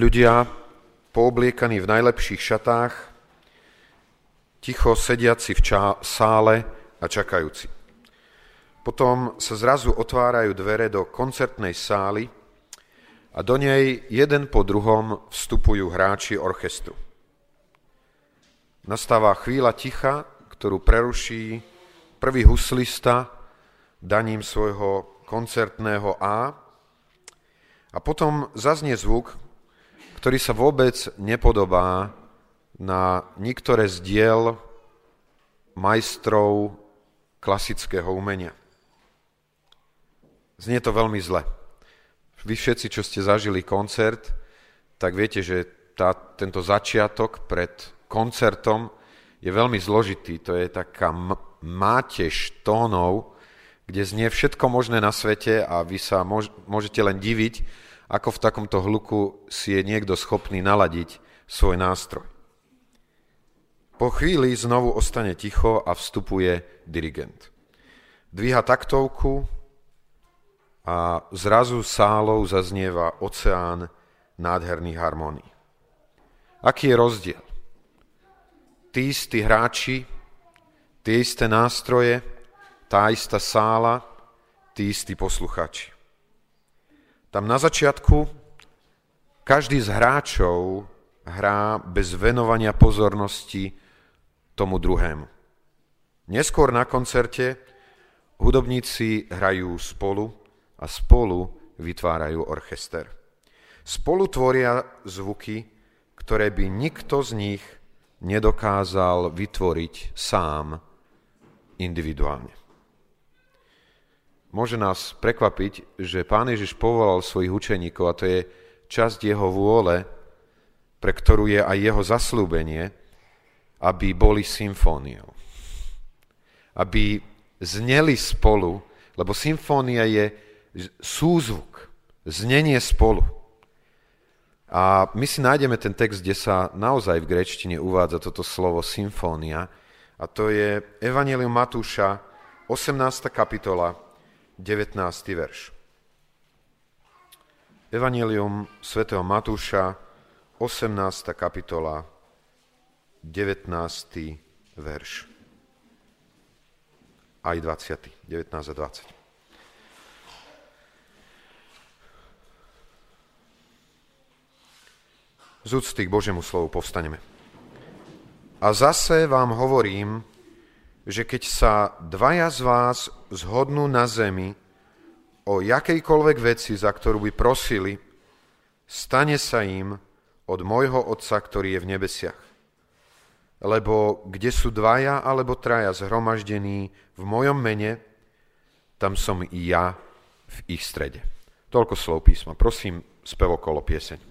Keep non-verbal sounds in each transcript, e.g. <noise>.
Ľudia poobliekaní v najlepších šatách, ticho sediaci v čá- sále a čakajúci. Potom sa zrazu otvárajú dvere do koncertnej sály a do nej jeden po druhom vstupujú hráči orchestru. Nastáva chvíľa ticha, ktorú preruší prvý huslista daním svojho koncertného A a potom zaznie zvuk, ktorý sa vôbec nepodobá na niektoré z diel majstrov klasického umenia. Znie to veľmi zle. Vy všetci, čo ste zažili koncert, tak viete, že tá, tento začiatok pred koncertom je veľmi zložitý. To je taká mátež tónov, kde znie všetko možné na svete a vy sa môžete len diviť, ako v takomto hluku si je niekto schopný naladiť svoj nástroj. Po chvíli znovu ostane ticho a vstupuje dirigent. Dvíha taktovku a zrazu sálou zaznieva oceán nádherných harmónií. Aký je rozdiel? Tí istí hráči, tie isté nástroje, tá istá sála, tí istí posluchači. Tam na začiatku každý z hráčov hrá bez venovania pozornosti tomu druhému. Neskôr na koncerte hudobníci hrajú spolu a spolu vytvárajú orchester. Spolu tvoria zvuky, ktoré by nikto z nich nedokázal vytvoriť sám individuálne. Môže nás prekvapiť, že Pán Ježiš povolal svojich učeníkov, a to je časť jeho vôle, pre ktorú je aj jeho zaslúbenie, aby boli symfóniou. Aby zneli spolu, lebo symfónia je súzvuk, znenie spolu. A my si nájdeme ten text, kde sa naozaj v grečtine uvádza toto slovo symfónia, a to je Evangelium Matúša, 18. kapitola, 19. verš. Evangelium svätého Matúša, 18. kapitola, 19. verš. Aj 20. 19 a 20. Z úcty k Božiemu slovu povstaneme. A zase vám hovorím, že keď sa dvaja z vás zhodnú na zemi o jakejkoľvek veci, za ktorú by prosili, stane sa im od môjho Otca, ktorý je v nebesiach. Lebo kde sú dvaja alebo traja zhromaždení v mojom mene, tam som i ja v ich strede. Toľko slov písma. Prosím, spevokolo pieseň.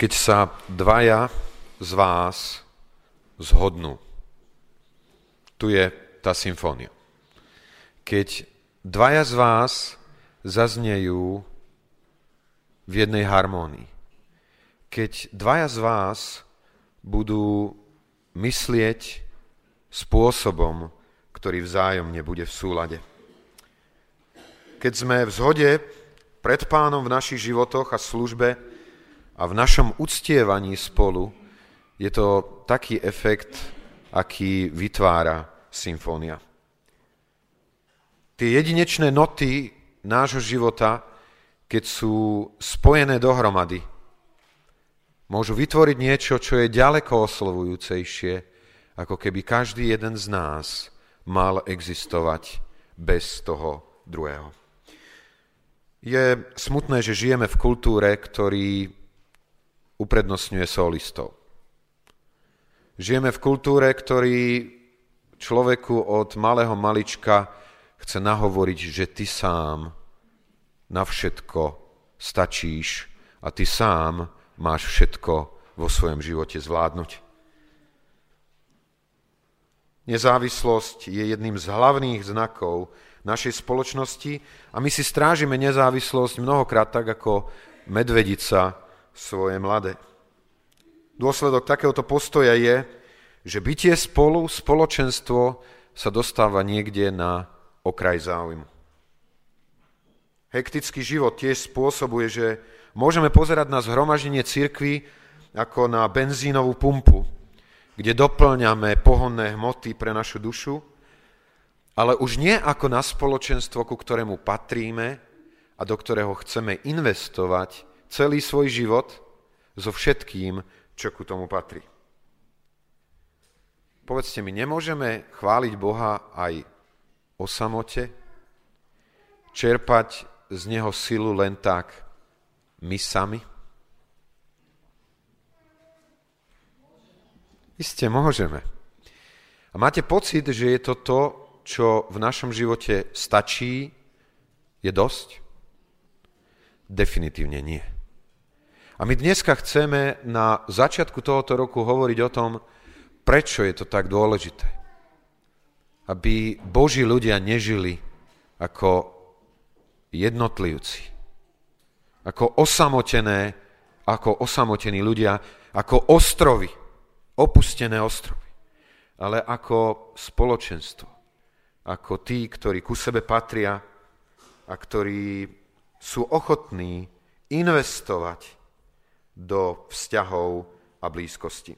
Keď sa dvaja z vás zhodnú. Tu je tá symfónia. Keď dvaja z vás zaznejú v jednej harmónii. Keď dvaja z vás budú myslieť spôsobom, ktorý vzájomne bude v súlade. Keď sme v zhode pred pánom v našich životoch a službe a v našom uctievaní spolu, je to taký efekt, aký vytvára symfónia. Tie jedinečné noty nášho života, keď sú spojené dohromady, môžu vytvoriť niečo, čo je ďaleko oslovujúcejšie, ako keby každý jeden z nás mal existovať bez toho druhého. Je smutné, že žijeme v kultúre, ktorý uprednostňuje solistov. Žijeme v kultúre, ktorý človeku od malého malička chce nahovoriť, že ty sám na všetko stačíš a ty sám máš všetko vo svojom živote zvládnuť. Nezávislosť je jedným z hlavných znakov našej spoločnosti a my si strážime nezávislosť mnohokrát tak ako medvedica svoje mladé. Dôsledok takéhoto postoja je, že bytie spolu, spoločenstvo sa dostáva niekde na okraj záujmu. Hektický život tiež spôsobuje, že môžeme pozerať na zhromaždenie cirkvy ako na benzínovú pumpu, kde doplňame pohonné hmoty pre našu dušu ale už nie ako na spoločenstvo, ku ktorému patríme a do ktorého chceme investovať celý svoj život so všetkým, čo ku tomu patrí. Povedzte mi, nemôžeme chváliť Boha aj o samote? Čerpať z Neho silu len tak my sami? Isté môžeme. A máte pocit, že je to to, čo v našom živote stačí, je dosť? Definitívne nie. A my dneska chceme na začiatku tohoto roku hovoriť o tom, prečo je to tak dôležité. Aby Boží ľudia nežili ako jednotlivci, ako osamotené, ako osamotení ľudia, ako ostrovy, opustené ostrovy, ale ako spoločenstvo ako tí, ktorí ku sebe patria a ktorí sú ochotní investovať do vzťahov a blízkosti.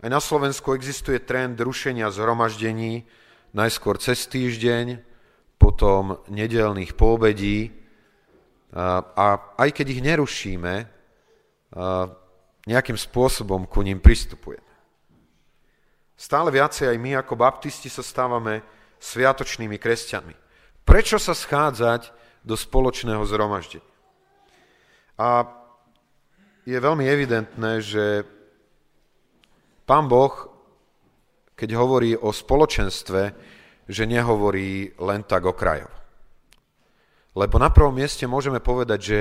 Aj na Slovensku existuje trend rušenia zhromaždení, najskôr cez týždeň, potom nedelných poobedí a, aj keď ich nerušíme, nejakým spôsobom ku ním pristupujeme. Stále viacej aj my ako baptisti sa stávame sviatočnými kresťanmi. Prečo sa schádzať do spoločného zhromaždenia? A je veľmi evidentné, že pán Boh, keď hovorí o spoločenstve, že nehovorí len tak okrajov. Lebo na prvom mieste môžeme povedať, že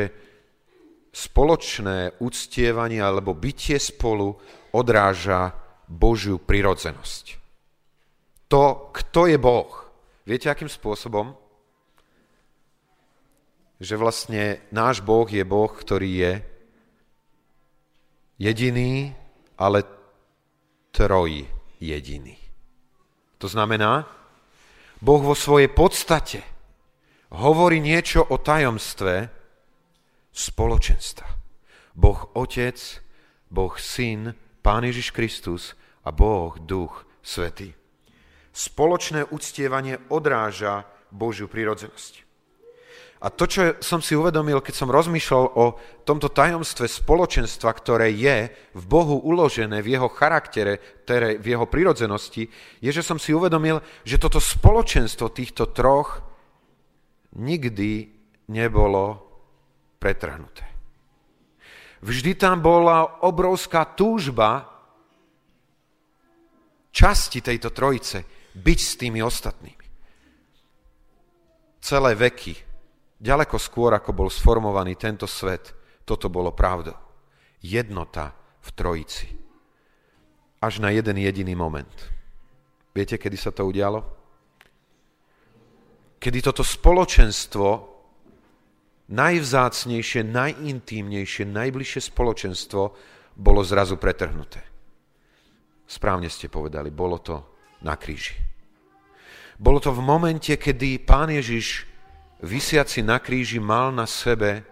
spoločné uctievanie alebo bytie spolu odráža Božiu prirodzenosť. To, kto je Boh. Viete, akým spôsobom? Že vlastne náš Boh je Boh, ktorý je jediný, ale troj jediný. To znamená, Boh vo svojej podstate hovorí niečo o tajomstve spoločenstva. Boh Otec, Boh Syn, Pán Ježiš Kristus a Boh, Duch Svetý. Spoločné uctievanie odráža Božiu prírodzenosť. A to, čo som si uvedomil, keď som rozmýšľal o tomto tajomstve spoločenstva, ktoré je v Bohu uložené, v jeho charaktere, v jeho prírodzenosti, je, že som si uvedomil, že toto spoločenstvo týchto troch nikdy nebolo pretrhnuté. Vždy tam bola obrovská túžba časti tejto trojice byť s tými ostatnými. Celé veky, ďaleko skôr, ako bol sformovaný tento svet, toto bolo pravdou. jednota v trojici. Až na jeden jediný moment. Viete, kedy sa to udialo? Kedy toto spoločenstvo, najvzácnejšie, najintímnejšie, najbližšie spoločenstvo bolo zrazu pretrhnuté. Správne ste povedali, bolo to na kríži. Bolo to v momente, kedy pán Ježiš, vysiaci na kríži, mal na sebe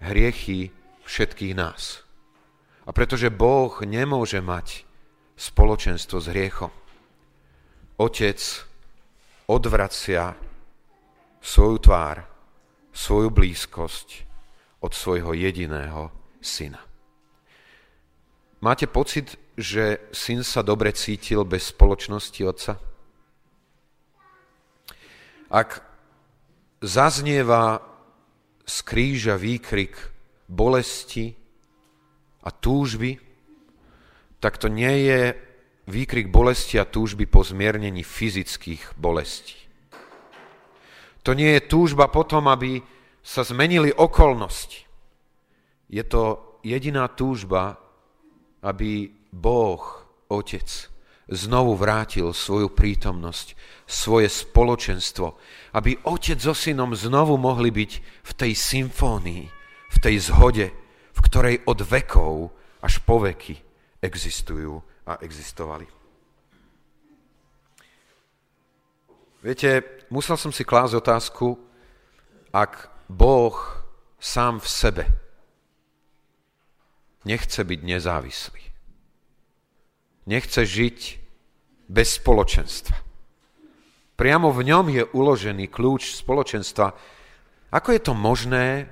hriechy všetkých nás. A pretože Boh nemôže mať spoločenstvo s hriechom, Otec odvracia svoju tvár, svoju blízkosť od svojho jediného syna. Máte pocit, že syn sa dobre cítil bez spoločnosti otca? Ak zaznieva z kríža výkrik bolesti a túžby, tak to nie je výkrik bolesti a túžby po zmiernení fyzických bolestí. To nie je túžba potom, aby sa zmenili okolnosti. Je to jediná túžba, aby Boh, Otec, znovu vrátil svoju prítomnosť, svoje spoločenstvo, aby Otec so synom znovu mohli byť v tej symfónii, v tej zhode, v ktorej od vekov až po veky existujú a existovali. Viete, musel som si klásť otázku, ak Boh sám v sebe nechce byť nezávislý, nechce žiť bez spoločenstva. Priamo v ňom je uložený kľúč spoločenstva. Ako je to možné,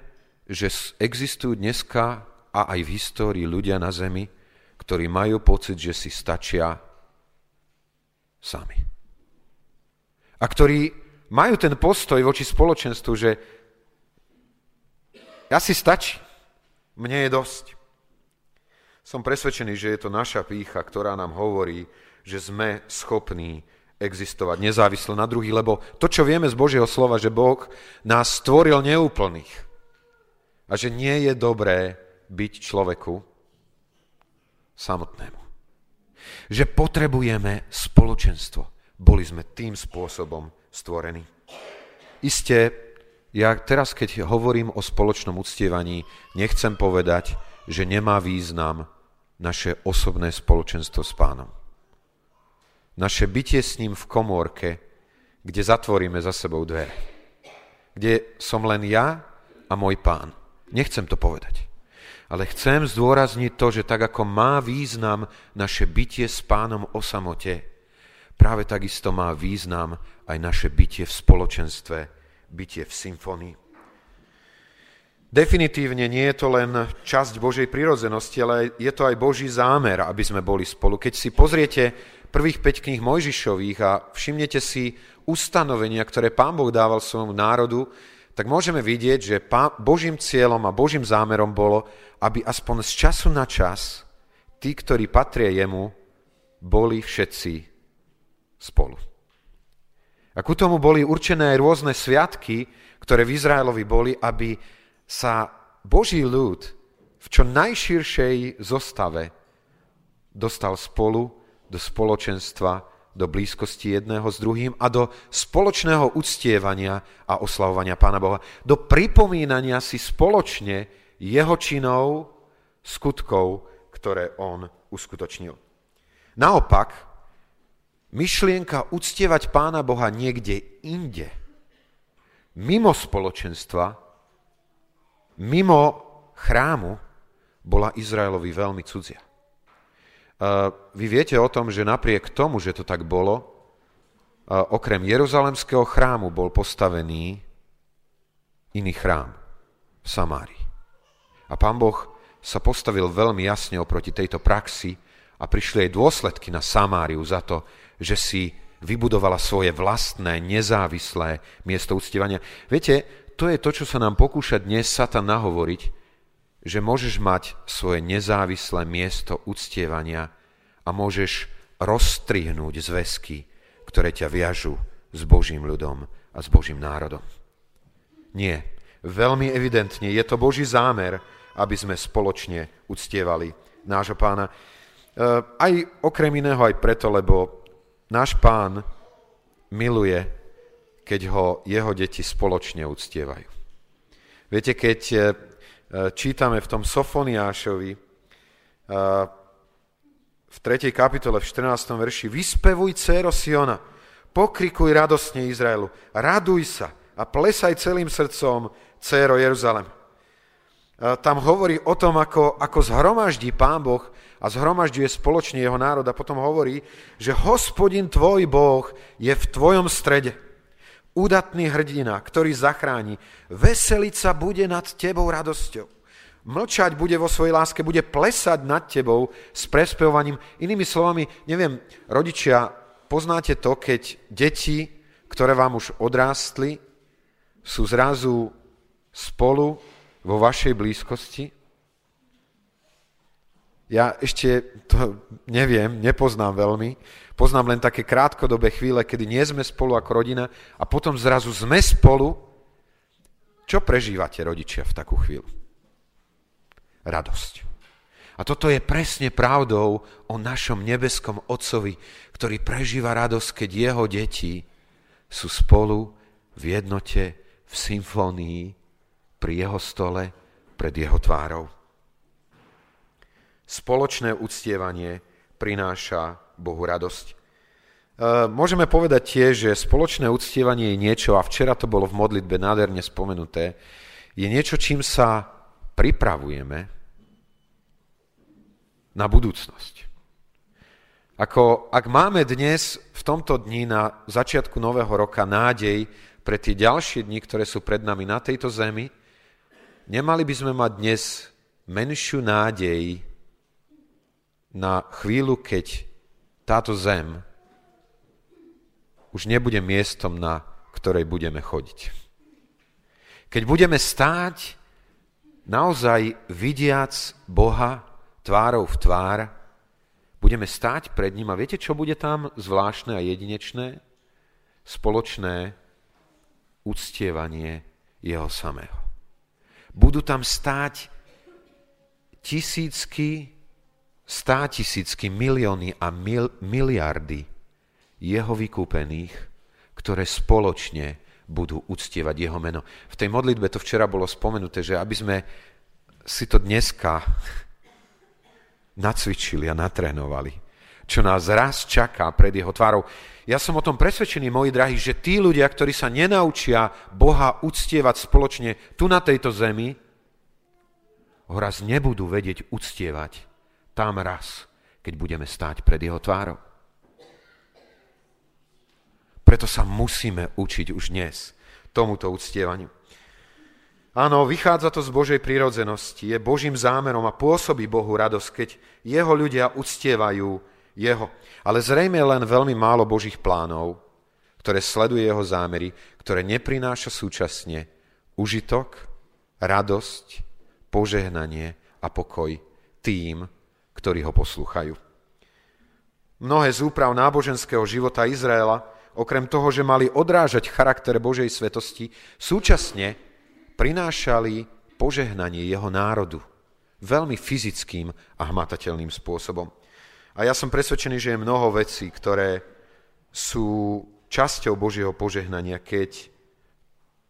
že existujú dneska a aj v histórii ľudia na Zemi, ktorí majú pocit, že si stačia sami. A ktorí majú ten postoj voči spoločenstvu, že ja si stačí, mne je dosť. Som presvedčený, že je to naša pícha, ktorá nám hovorí, že sme schopní existovať nezávisle na druhých, lebo to, čo vieme z Božieho slova, že Boh nás stvoril neúplných a že nie je dobré byť človeku samotnému. Že potrebujeme spoločenstvo. Boli sme tým spôsobom stvorení. Isté, ja teraz, keď hovorím o spoločnom uctievaní, nechcem povedať, že nemá význam naše osobné spoločenstvo s pánom. Naše bytie s ním v komórke, kde zatvoríme za sebou dvere. Kde som len ja a môj pán. Nechcem to povedať. Ale chcem zdôrazniť to, že tak ako má význam naše bytie s pánom o samote, práve takisto má význam aj naše bytie v spoločenstve, bytie v symfonii. Definitívne nie je to len časť Božej prirodzenosti, ale je to aj Boží zámer, aby sme boli spolu. Keď si pozriete prvých 5 kníh Mojžišových a všimnete si ustanovenia, ktoré pán Boh dával svojmu národu, tak môžeme vidieť, že Božím cieľom a Božím zámerom bolo, aby aspoň z času na čas tí, ktorí patria jemu, boli všetci spolu. A ku tomu boli určené aj rôzne sviatky, ktoré v Izraelovi boli, aby sa Boží ľud v čo najširšej zostave dostal spolu do spoločenstva do blízkosti jedného s druhým a do spoločného uctievania a oslavovania Pána Boha, do pripomínania si spoločne jeho činov, skutkov, ktoré on uskutočnil. Naopak, myšlienka uctievať Pána Boha niekde inde, mimo spoločenstva, mimo chrámu, bola Izraelovi veľmi cudzia. Vy viete o tom, že napriek tomu, že to tak bolo, okrem Jeruzalemského chrámu bol postavený iný chrám v Samárii. A pán Boh sa postavil veľmi jasne oproti tejto praxi a prišli aj dôsledky na Samáriu za to, že si vybudovala svoje vlastné, nezávislé miesto uctievania. Viete, to je to, čo sa nám pokúša dnes Satan nahovoriť, že môžeš mať svoje nezávislé miesto uctievania a môžeš rozstrihnúť zväzky, ktoré ťa viažu s Božím ľudom a s Božím národom. Nie. Veľmi evidentne je to Boží zámer, aby sme spoločne uctievali nášho pána. E, aj okrem iného aj preto, lebo náš pán miluje, keď ho jeho deti spoločne uctievajú. Viete, keď e, čítame v tom Sofoniášovi e, v 3. kapitole, v 14. verši, vyspevuj, céro Siona, pokrikuj radostne Izraelu, raduj sa a plesaj celým srdcom, céro Jeruzalem. Tam hovorí o tom, ako, ako zhromaždí Pán Boh a zhromažďuje spoločne jeho národ a potom hovorí, že hospodin tvoj Boh je v tvojom strede. Údatný hrdina, ktorý zachráni. Veseliť sa bude nad tebou radosťou. Mlčať bude vo svojej láske, bude plesať nad tebou s prespevovaním. Inými slovami, neviem, rodičia, poznáte to, keď deti, ktoré vám už odrástli, sú zrazu spolu vo vašej blízkosti? Ja ešte to neviem, nepoznám veľmi. Poznám len také krátkodobé chvíle, kedy nie sme spolu ako rodina a potom zrazu sme spolu. Čo prežívate, rodičia, v takú chvíľu? Radosť. A toto je presne pravdou o našom nebeskom Otcovi, ktorý prežíva radosť, keď jeho deti sú spolu v jednote, v symfónii, pri jeho stole, pred jeho tvárou. Spoločné uctievanie prináša Bohu radosť. E, môžeme povedať tiež, že spoločné uctievanie je niečo, a včera to bolo v modlitbe nádherne spomenuté, je niečo, čím sa pripravujeme na budúcnosť. Ako, ak máme dnes, v tomto dni na začiatku nového roka, nádej pre tie ďalšie dni, ktoré sú pred nami na tejto zemi, Nemali by sme mať dnes menšiu nádej na chvíľu, keď táto zem už nebude miestom, na ktorej budeme chodiť. Keď budeme stáť naozaj vidiac Boha tvárou v tvár, budeme stáť pred ním a viete, čo bude tam zvláštne a jedinečné? Spoločné uctievanie jeho samého. Budú tam stáť tisícky, stá tisícky, milióny a mil, miliardy jeho vykúpených, ktoré spoločne budú uctievať jeho meno. V tej modlitbe to včera bolo spomenuté, že aby sme si to dneska <laughs> nacvičili a natrénovali, čo nás raz čaká pred jeho tvárou. Ja som o tom presvedčený, moji drahí, že tí ľudia, ktorí sa nenaučia Boha uctievať spoločne tu na tejto zemi, ho raz nebudú vedieť uctievať tam raz, keď budeme stáť pred jeho tvárou. Preto sa musíme učiť už dnes tomuto uctievaniu. Áno, vychádza to z Božej prírodzenosti, je Božím zámerom a pôsobí Bohu radosť, keď jeho ľudia uctievajú jeho. Ale zrejme len veľmi málo Božích plánov, ktoré sleduje jeho zámery, ktoré neprináša súčasne užitok, radosť, požehnanie a pokoj tým, ktorí ho poslúchajú. Mnohé z úprav náboženského života Izraela, okrem toho, že mali odrážať charakter Božej svetosti, súčasne prinášali požehnanie jeho národu veľmi fyzickým a hmatateľným spôsobom. A ja som presvedčený, že je mnoho vecí, ktoré sú časťou Božieho požehnania, keď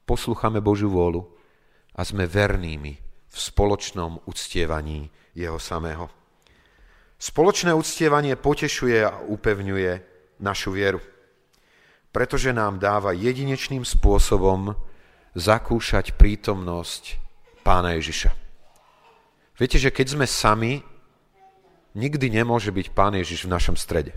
poslúchame Božiu vôľu a sme vernými v spoločnom uctievaní Jeho samého. Spoločné uctievanie potešuje a upevňuje našu vieru, pretože nám dáva jedinečným spôsobom zakúšať prítomnosť Pána Ježiša. Viete, že keď sme sami, nikdy nemôže byť Pán Ježiš v našom strede.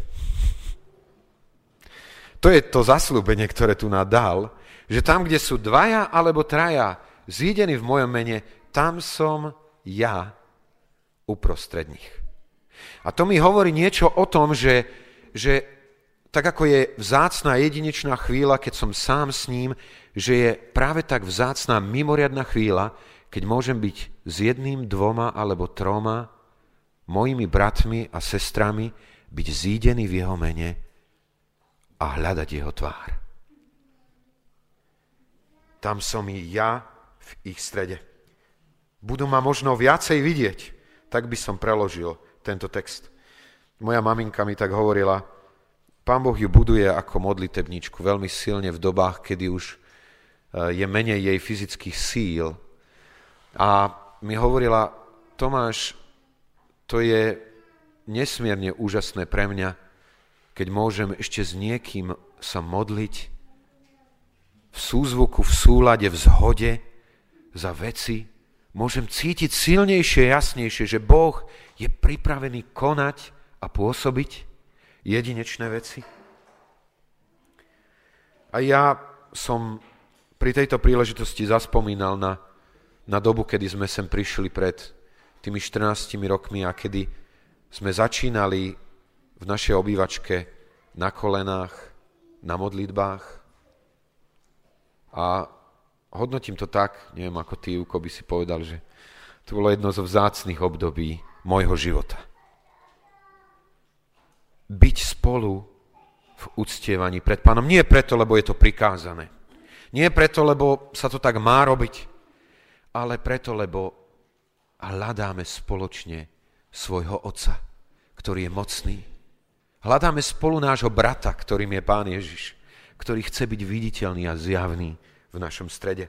To je to zaslúbenie, ktoré tu nám dal, že tam, kde sú dvaja alebo traja zídení v mojom mene, tam som ja uprostred nich. A to mi hovorí niečo o tom, že, že tak ako je vzácná jedinečná chvíľa, keď som sám s ním, že je práve tak vzácná mimoriadná chvíľa, keď môžem byť s jedným, dvoma alebo troma mojimi bratmi a sestrami, byť zídený v jeho mene a hľadať jeho tvár. Tam som i ja v ich strede. budú ma možno viacej vidieť. Tak by som preložil tento text. Moja maminka mi tak hovorila, pán Boh ju buduje ako modlitebničku veľmi silne v dobách, kedy už e, je menej jej fyzických síl. A mi hovorila, Tomáš, to je nesmierne úžasné pre mňa, keď môžem ešte s niekým sa modliť v súzvuku, v súlade, v zhode za veci, môžem cítiť silnejšie, jasnejšie, že Boh je pripravený konať a pôsobiť jedinečné veci. A ja som pri tejto príležitosti zaspomínal na, na dobu, kedy sme sem prišli pred tými 14 rokmi a kedy sme začínali v našej obývačke na kolenách, na modlitbách. A hodnotím to tak, neviem ako ty, Uko, by si povedal, že to bolo jedno zo vzácných období môjho života byť spolu v uctievaní pred pánom. Nie preto, lebo je to prikázané. Nie preto, lebo sa to tak má robiť, ale preto, lebo hľadáme spoločne svojho Otca, ktorý je mocný. Hľadáme spolu nášho brata, ktorým je Pán Ježiš, ktorý chce byť viditeľný a zjavný v našom strede.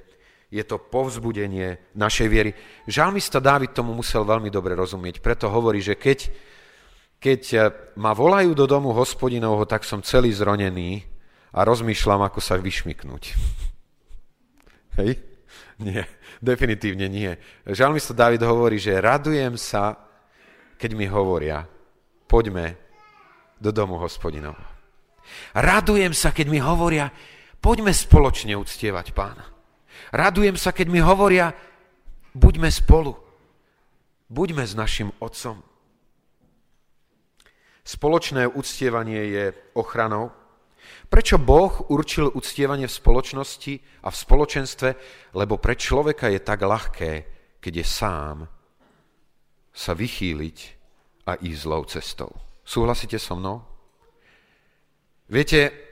Je to povzbudenie našej viery. Žalmista Dávid tomu musel veľmi dobre rozumieť, preto hovorí, že keď keď eh, ma volajú do domu hospodinovho, tak som celý zronený a rozmýšľam, ako sa vyšmiknúť. <laughs> Hej? Nie, definitívne nie. Žalmista David hovorí, že radujem sa, keď mi hovoria, poďme do domu hospodinov. Radujem sa, keď mi hovoria, poďme spoločne uctievať pána. Radujem sa, keď mi hovoria, buďme spolu. Buďme s našim otcom. Spoločné uctievanie je ochranou. Prečo Boh určil uctievanie v spoločnosti a v spoločenstve? Lebo pre človeka je tak ľahké, keď je sám, sa vychýliť a ísť zlou cestou. Súhlasíte so mnou? Viete,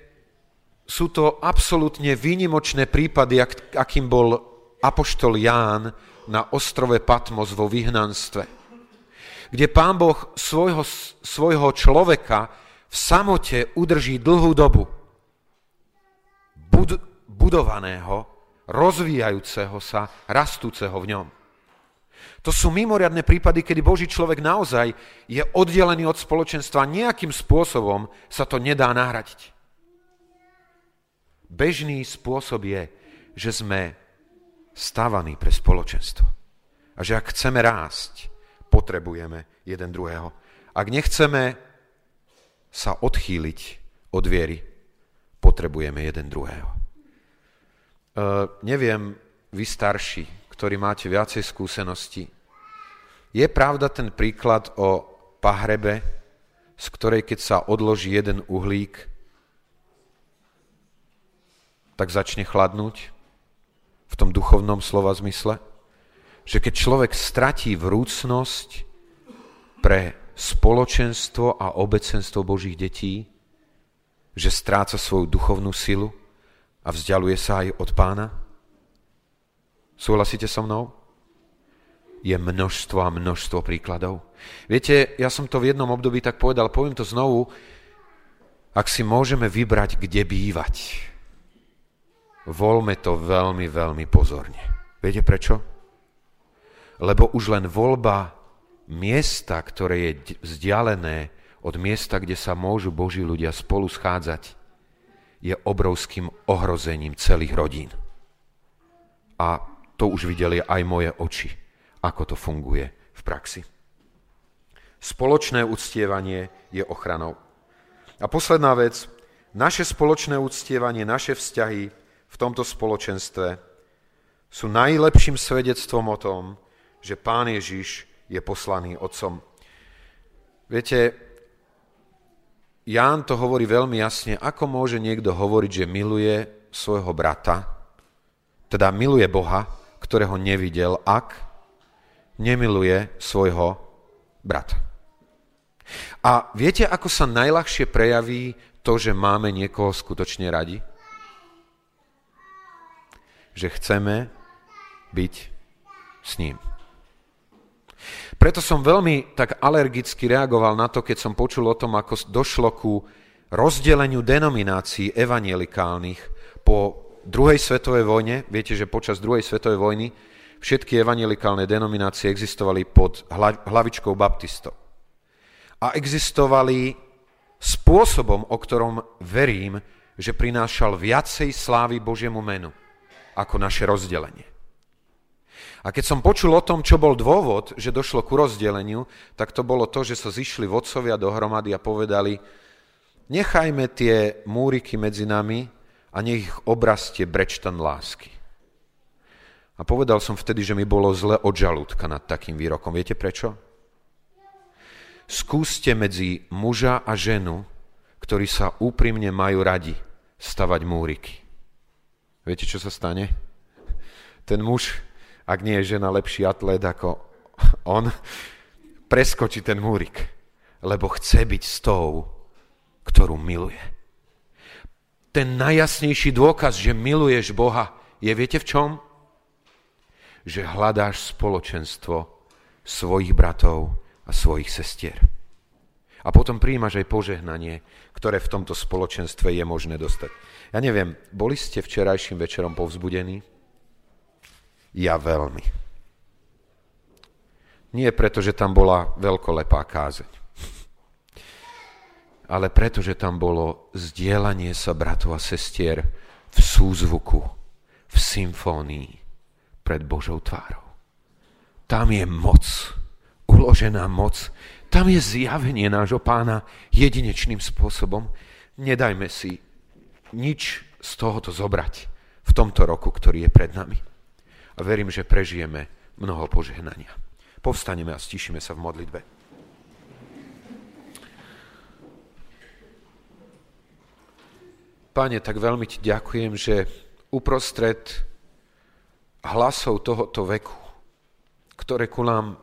sú to absolútne výnimočné prípady, akým bol apoštol Ján na ostrove Patmos vo vyhnanstve kde pán Boh svojho, svojho človeka v samote udrží dlhú dobu. Bud, budovaného, rozvíjajúceho sa, rastúceho v ňom. To sú mimoriadne prípady, kedy Boží človek naozaj je oddelený od spoločenstva. Nejakým spôsobom sa to nedá nahradiť. Bežný spôsob je, že sme stávaní pre spoločenstvo. A že ak chceme rásť, potrebujeme jeden druhého. Ak nechceme sa odchýliť od viery, potrebujeme jeden druhého. E, neviem, vy starší, ktorí máte viacej skúseností, je pravda ten príklad o pahrebe, z ktorej keď sa odloží jeden uhlík, tak začne chladnúť v tom duchovnom slova zmysle? že keď človek stratí vrúcnosť pre spoločenstvo a obecenstvo Božích detí, že stráca svoju duchovnú silu a vzdialuje sa aj od pána? Súhlasíte so mnou? Je množstvo a množstvo príkladov. Viete, ja som to v jednom období tak povedal, poviem to znovu, ak si môžeme vybrať, kde bývať, volme to veľmi, veľmi pozorne. Viete prečo? lebo už len voľba miesta, ktoré je vzdialené od miesta, kde sa môžu Boží ľudia spolu schádzať, je obrovským ohrozením celých rodín. A to už videli aj moje oči, ako to funguje v praxi. Spoločné uctievanie je ochranou. A posledná vec, naše spoločné uctievanie, naše vzťahy v tomto spoločenstve sú najlepším svedectvom o tom, že Pán Ježiš je poslaný Otcom. Viete, Ján to hovorí veľmi jasne, ako môže niekto hovoriť, že miluje svojho brata, teda miluje Boha, ktorého nevidel, ak nemiluje svojho brata. A viete, ako sa najľahšie prejaví to, že máme niekoho skutočne radi? Že chceme byť s ním. Preto som veľmi tak alergicky reagoval na to, keď som počul o tom, ako došlo ku rozdeleniu denominácií evanielikálnych po druhej svetovej vojne. Viete, že počas druhej svetovej vojny všetky evanielikálne denominácie existovali pod hlavičkou baptistov. A existovali spôsobom, o ktorom verím, že prinášal viacej slávy Božiemu menu ako naše rozdelenie. A keď som počul o tom, čo bol dôvod, že došlo ku rozdeleniu, tak to bolo to, že sa zišli vodcovia dohromady a povedali, nechajme tie múriky medzi nami a nech ich obrastie brečtan lásky. A povedal som vtedy, že mi bolo zle od žalúdka nad takým výrokom. Viete prečo? Skúste medzi muža a ženu, ktorí sa úprimne majú radi, stavať múriky. Viete, čo sa stane? Ten muž ak nie je žena lepší atlét ako on, preskočí ten múrik, lebo chce byť s tou, ktorú miluje. Ten najjasnejší dôkaz, že miluješ Boha, je viete v čom? Že hľadáš spoločenstvo svojich bratov a svojich sestier. A potom príjmaš aj požehnanie, ktoré v tomto spoločenstve je možné dostať. Ja neviem, boli ste včerajším večerom povzbudení? Ja veľmi. Nie preto, že tam bola veľkolepá kázeň, ale preto, že tam bolo zdieľanie sa bratov a sestier v súzvuku, v symfónii pred Božou tvárou. Tam je moc, uložená moc, tam je zjavenie nášho pána jedinečným spôsobom. Nedajme si nič z tohoto zobrať v tomto roku, ktorý je pred nami a verím, že prežijeme mnoho požehnania. Povstaneme a stišíme sa v modlitbe. Pane, tak veľmi ti ďakujem, že uprostred hlasov tohoto veku, ktoré ku nám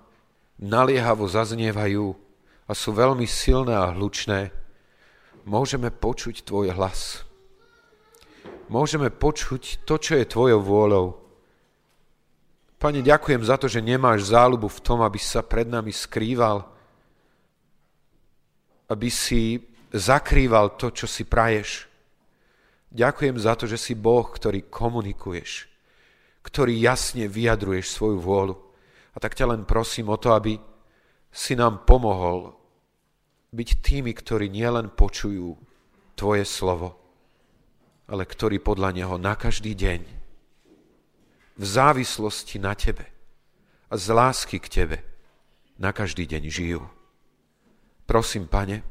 naliehavo zaznievajú a sú veľmi silné a hlučné, môžeme počuť tvoj hlas. Môžeme počuť to, čo je tvojou vôľou Pane, ďakujem za to, že nemáš záľubu v tom, aby sa pred nami skrýval, aby si zakrýval to, čo si praješ. Ďakujem za to, že si Boh, ktorý komunikuješ, ktorý jasne vyjadruješ svoju vôľu. A tak ťa len prosím o to, aby si nám pomohol byť tými, ktorí nielen počujú Tvoje slovo, ale ktorí podľa Neho na každý deň v závislosti na Tebe a z lásky k Tebe na každý deň žijú. Prosím, Pane,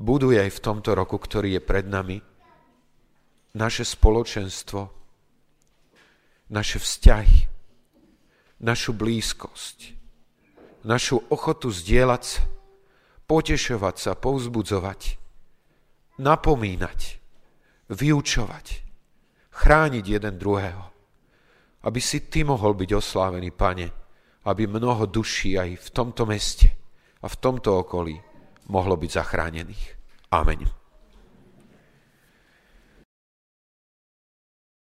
buduj aj v tomto roku, ktorý je pred nami, naše spoločenstvo, naše vzťahy, našu blízkosť, našu ochotu zdieľať sa, potešovať sa, povzbudzovať, napomínať, vyučovať, chrániť jeden druhého aby si Ty mohol byť oslávený, Pane, aby mnoho duší aj v tomto meste a v tomto okolí mohlo byť zachránených. Amen.